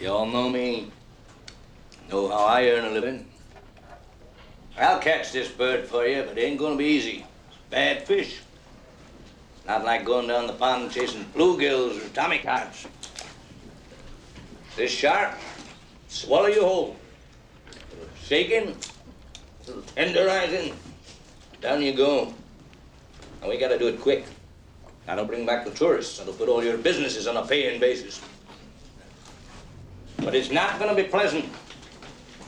You all know me. Know how I earn a living. I'll catch this bird for you, but it ain't gonna be easy. It's Bad fish. Not like going down the pond chasing bluegills or tommycods. This shark, swallow you whole. Shaking, tenderizing, down you go. And we gotta do it quick. That'll bring back the tourists. That'll put all your businesses on a paying basis. But it's not gonna be pleasant.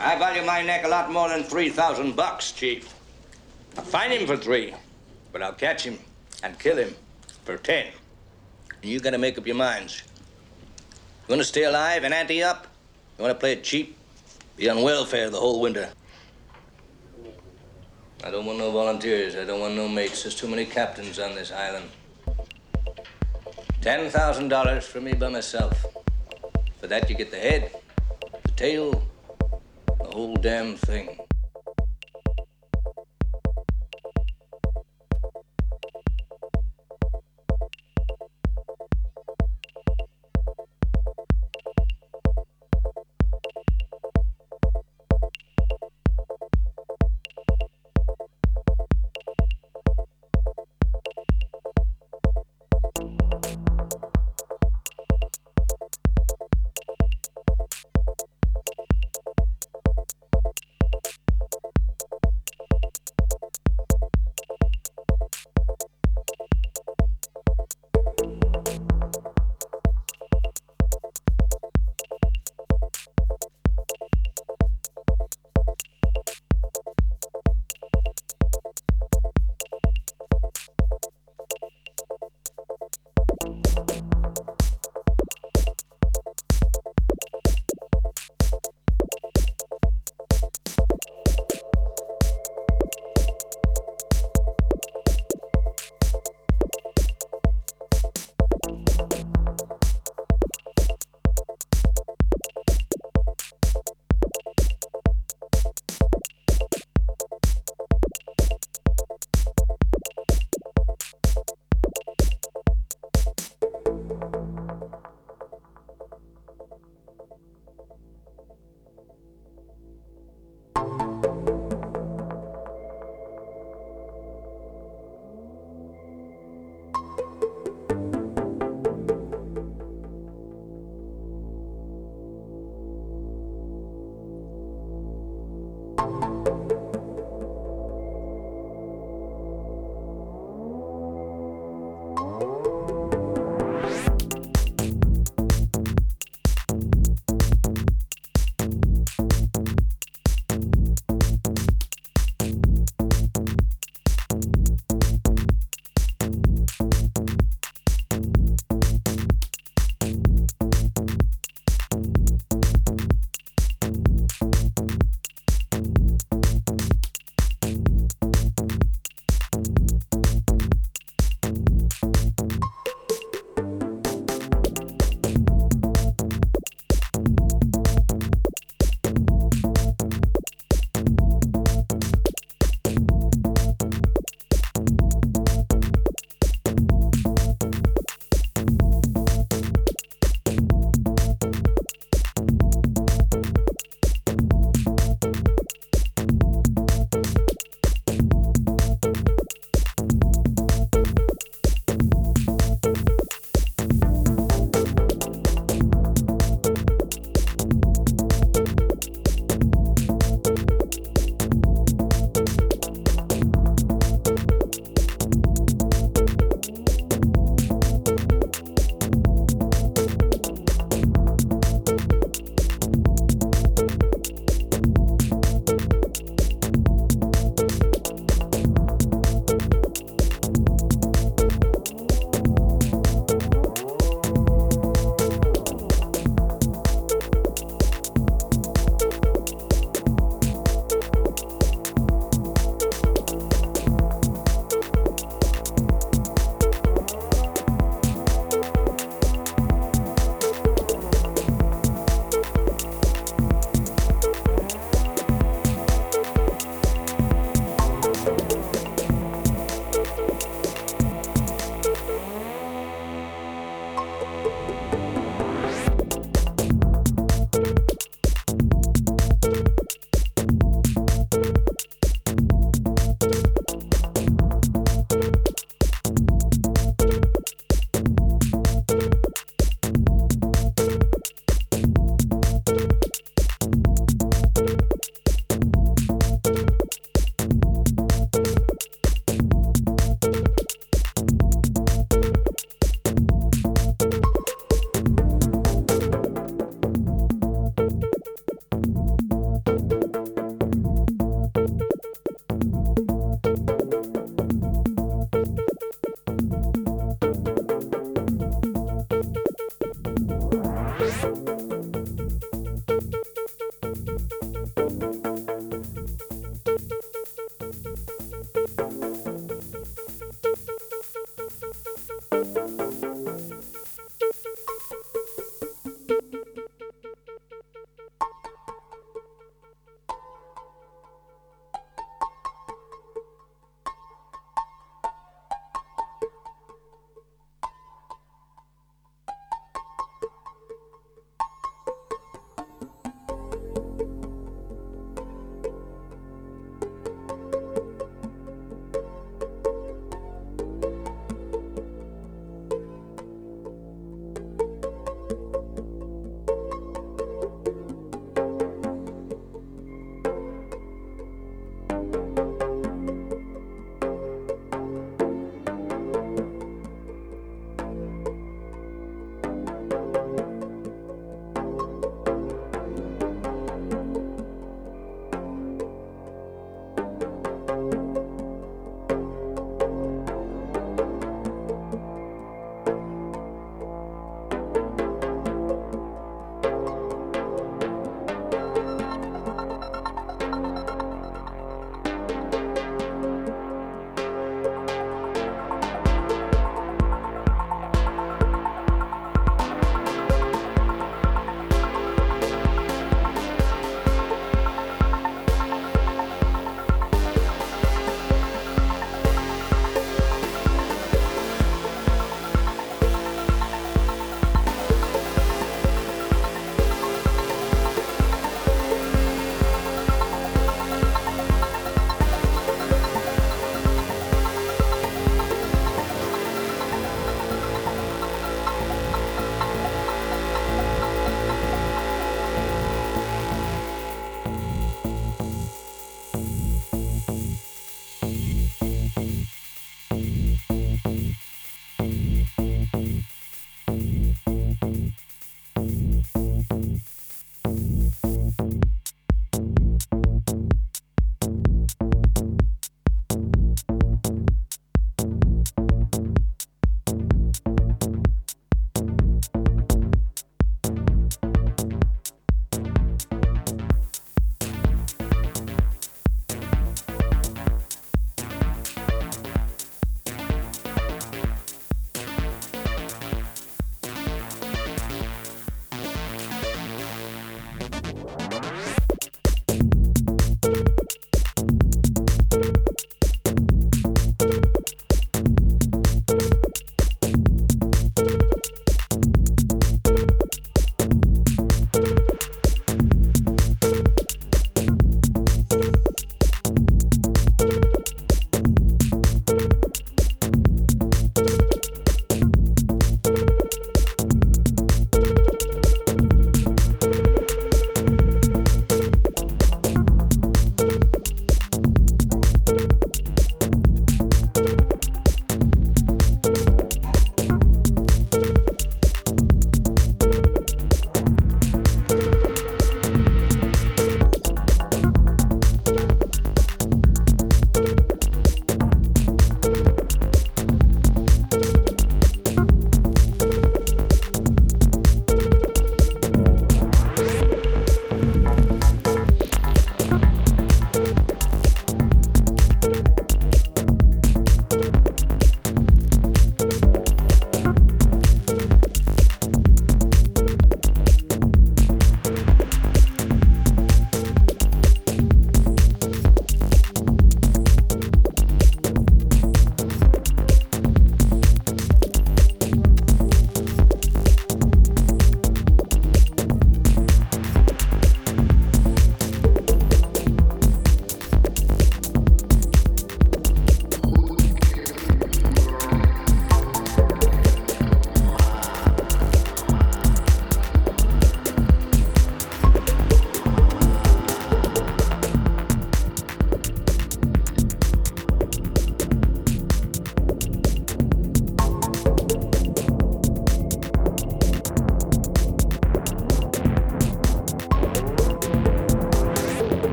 I value my neck a lot more than 3,000 bucks, Chief. I'll find him for three, but I'll catch him and kill him for 10. And you gotta make up your minds. You wanna stay alive and ante up? You wanna play it cheap? Be on welfare the whole winter. I don't want no volunteers. I don't want no mates. There's too many captains on this island. $10,000 for me by myself. For that, you get the head, the tail, the whole damn thing.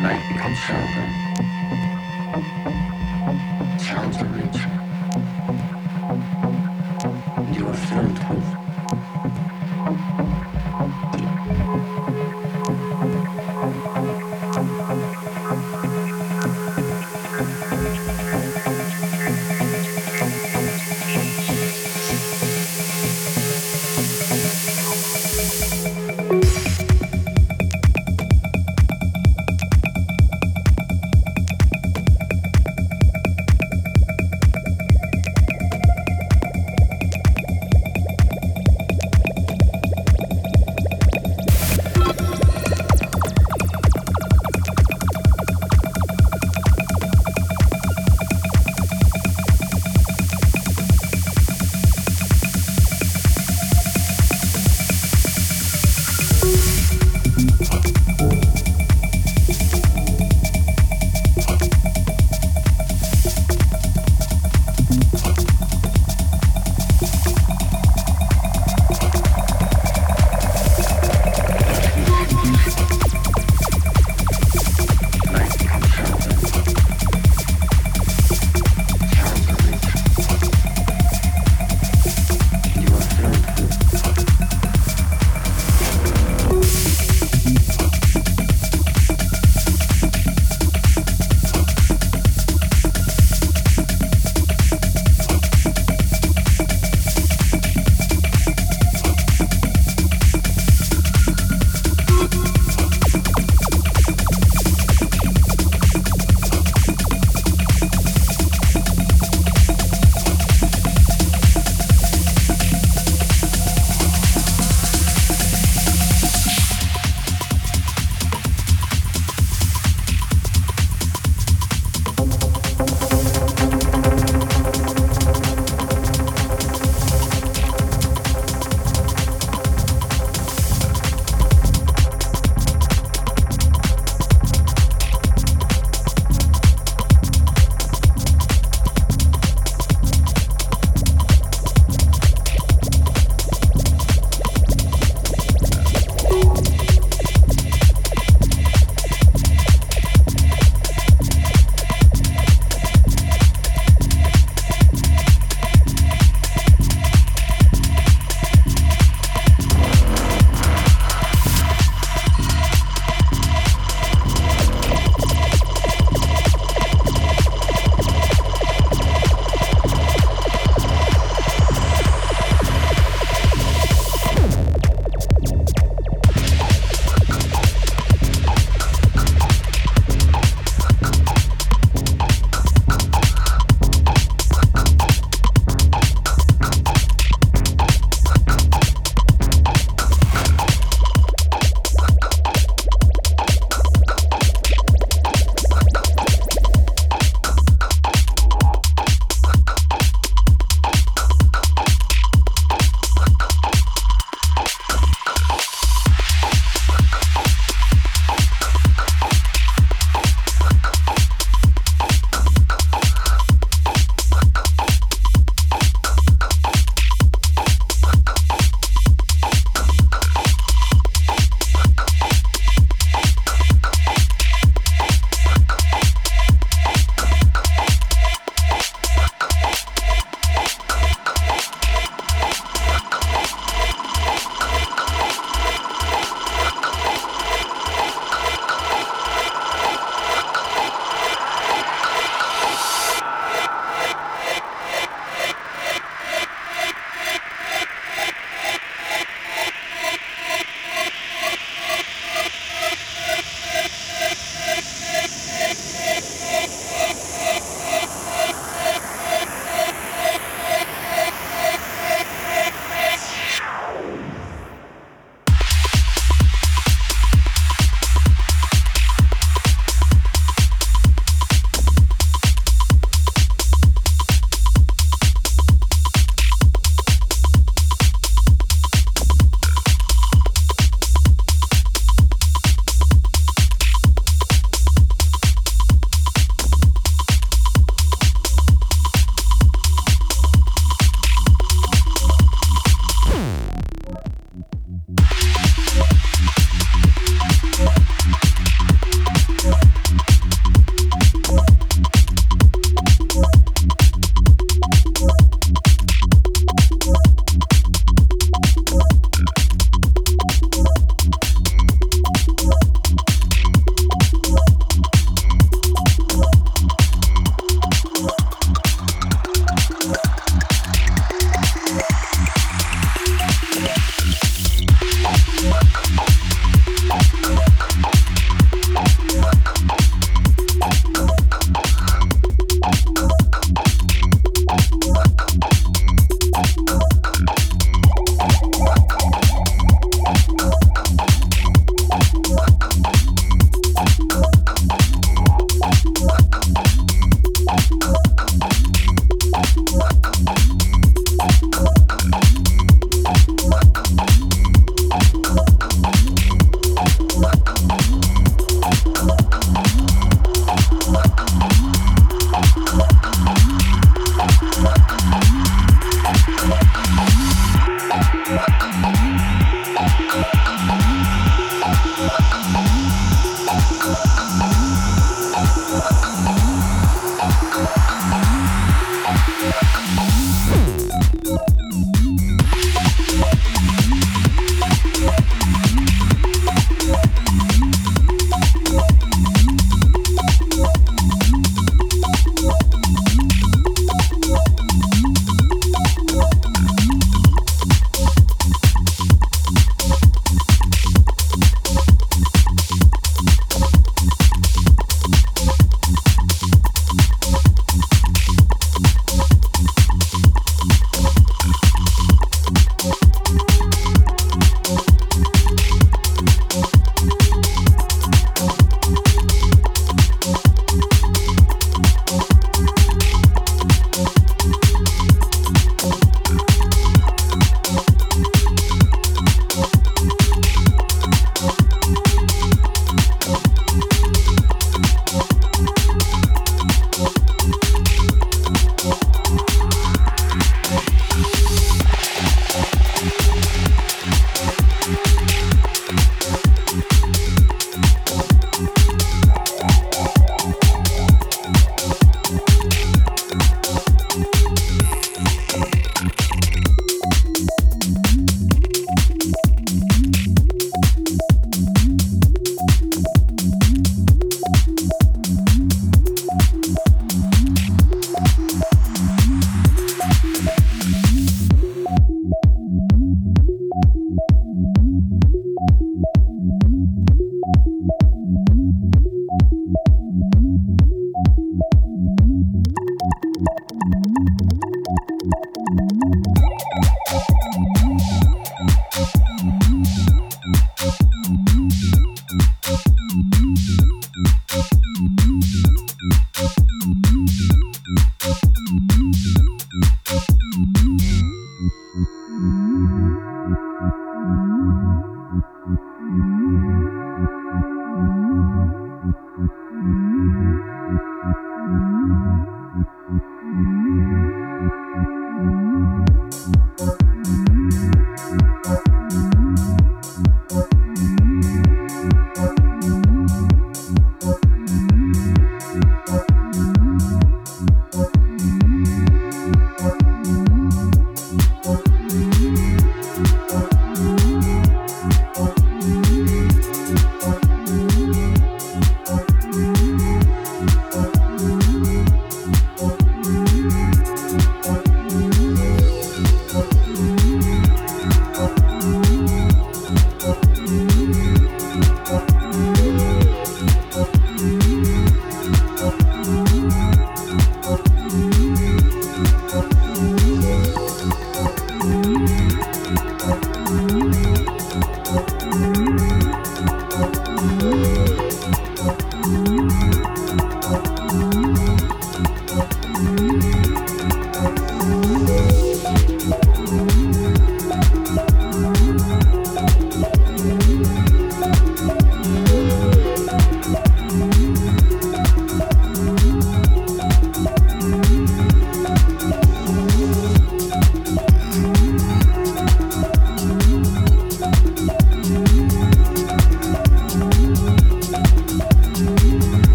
Light conserving.